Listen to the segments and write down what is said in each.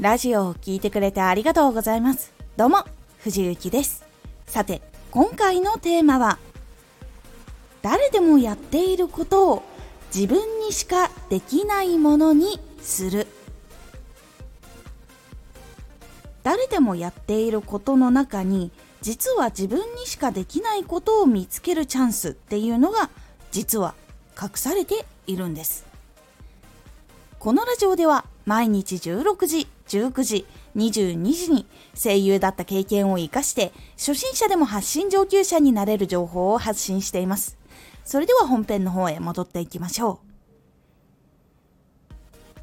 ラジオを聴いてくれてありがとうございます。どうも、藤幸です。さて、今回のテーマは、誰でもやっていることを自分にしかできないものにする。誰でもやっていることの中に、実は自分にしかできないことを見つけるチャンスっていうのが、実は隠されているんです。このラジオでは毎日16時、19時、22時に声優だった経験を活かして初心者でも発信上級者になれる情報を発信しています。それでは本編の方へ戻っていきましょう。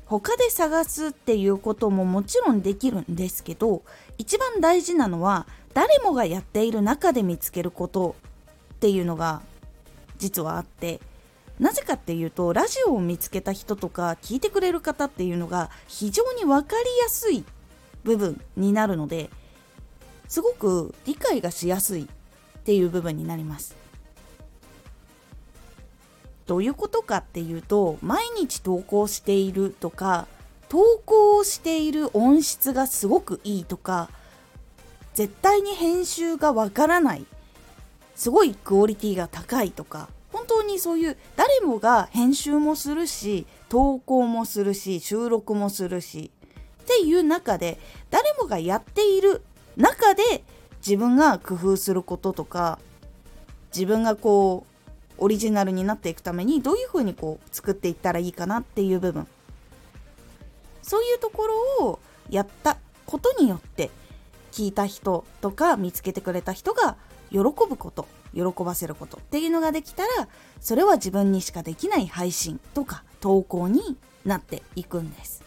他で探すっていうことももちろんできるんですけど一番大事なのは誰もがやっている中で見つけることっていうのが実はあってなぜかっていうとラジオを見つけた人とか聞いてくれる方っていうのが非常に分かりやすい部分になるのですごく理解がしやすいっていう部分になります。どういうことかっていうと毎日投稿しているとか投稿している音質がすごくいいとか絶対に編集がわからないすごいクオリティが高いとか当にそういう誰もが編集もするし投稿もするし収録もするしっていう中で誰もがやっている中で自分が工夫することとか自分がこうオリジナルになっていくためにどういうふうにこう作っていったらいいかなっていう部分。そういうところをやったことによって聞いた人とか見つけてくれた人が喜ぶこと喜ばせることっていうのができたらそれは自分にしかできない配信とか投稿になっていくんです。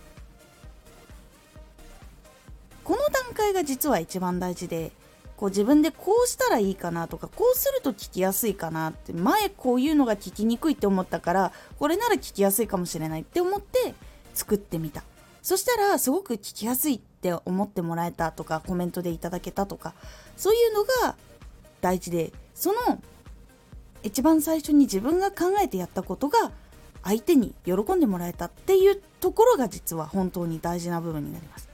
この段階が実は一番大事でこう自分でこうしたらいいかなとかこうすると聞きやすいかなって前こういうのが聞きにくいって思ったからこれなら聞きやすいかもしれないって思って作ってみた。そしたらすごく聞きやすいって思ってもらえたとかコメントでいただけたとかそういうのが大事でその一番最初に自分が考えてやったことが相手に喜んでもらえたっていうところが実は本当に大事な部分になります。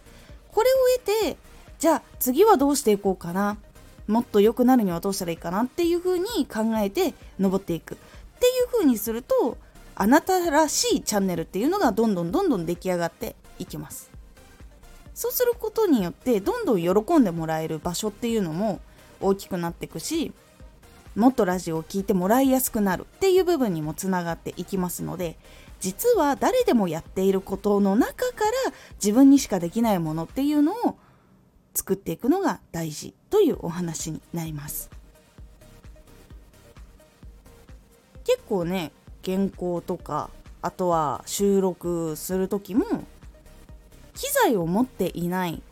これを得てじゃあ次はどうしていこうかな？もっと良くなるにはどうしたらいいかなっていうふうに考えて登っていく。っていうふうにするとあなたらしいチャンネルっていうのがどんどんどんどん出来上がっていきます。そうすることによってどんどん喜んでもらえる場所っていうのも大きくなっていくしもっとラジオを聴いてもらいやすくなるっていう部分にもつながっていきますので実は誰でもやっていることの中から自分にしかできないものっていうのを作っていくのが大事というお話になります。結構ね原稿とかあとは収録する時も機材を持っていない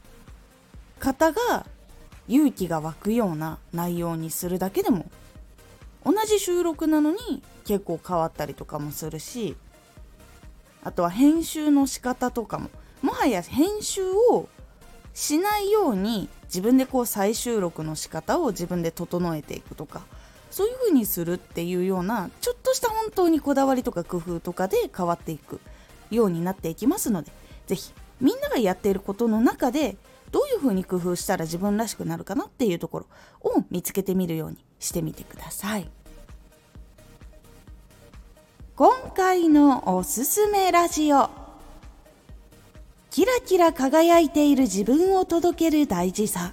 方が勇気が湧くような内容にするだけでも同じ収録なのに結構変わったりとかもするしあとは編集の仕方とかももはや編集をしないように自分でこう再収録の仕方を自分で整えていくとかそういう風にするっていうようなちょっとした本当にこだわりとか工夫とかで変わっていくようになっていきますので是非みんながやっていることの中でどういう風に工夫したら自分らしくなるかなっていうところを見つけてみるようにしてみてください。今回のおすすめラジオ。キラキラ輝いている自分を届ける大事さ。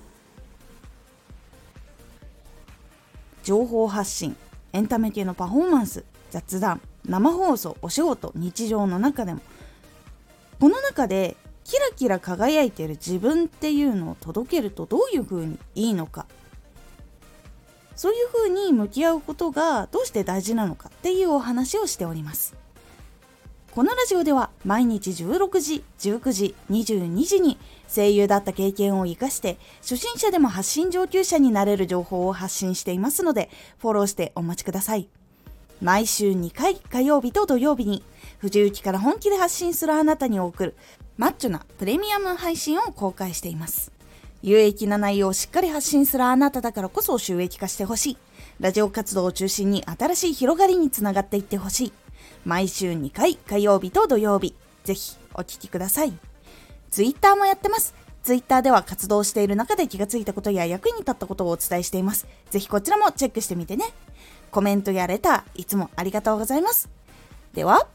情報発信エンタメ系のパフォーマンス雑談生放送お仕事日常の中でも。この中でキラキラ輝いてる自分っていうのを届けるとどういうふうにいいのかそういうふうに向き合うことがどうして大事なのかっていうお話をしておりますこのラジオでは毎日16時、19時、22時に声優だった経験を活かして初心者でも発信上級者になれる情報を発信していますのでフォローしてお待ちください。毎週2回火曜日と土曜日に藤雪から本気で発信するあなたに送るマッチョなプレミアム配信を公開しています。有益な内容をしっかり発信するあなただからこそ収益化してほしい。ラジオ活動を中心に新しい広がりにつながっていってほしい。毎週2回火曜日と土曜日ぜひお聴きください Twitter もやってます。Twitter では活動している中で気がついたことや役に立ったことをお伝えしています。ぜひこちらもチェックしてみてね。コメントやレター、いつもありがとうございます。では、